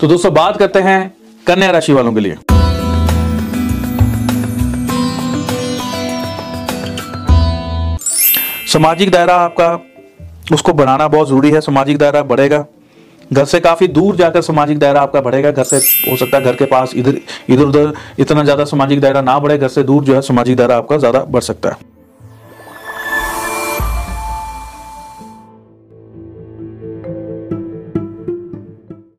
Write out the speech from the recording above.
तो दोस्तों, बात करते हैं कन्या राशि वालों के लिए। सामाजिक दायरा आपका, उसको बढ़ाना बहुत ज़रूरी है, सामाजिक दायरा बढ़ेगा। घर से काफ़ी दूर जाकर सामाजिक दायरा आपका बढ़ेगा। घर से, हो सकता है घर के पास इधर इधर उधर इतना ज़्यादा सामाजिक दायरा ना बढ़े, घर से दूर जो है सामाजिक दायरा आपका ज़्यादा बढ़ सकता है।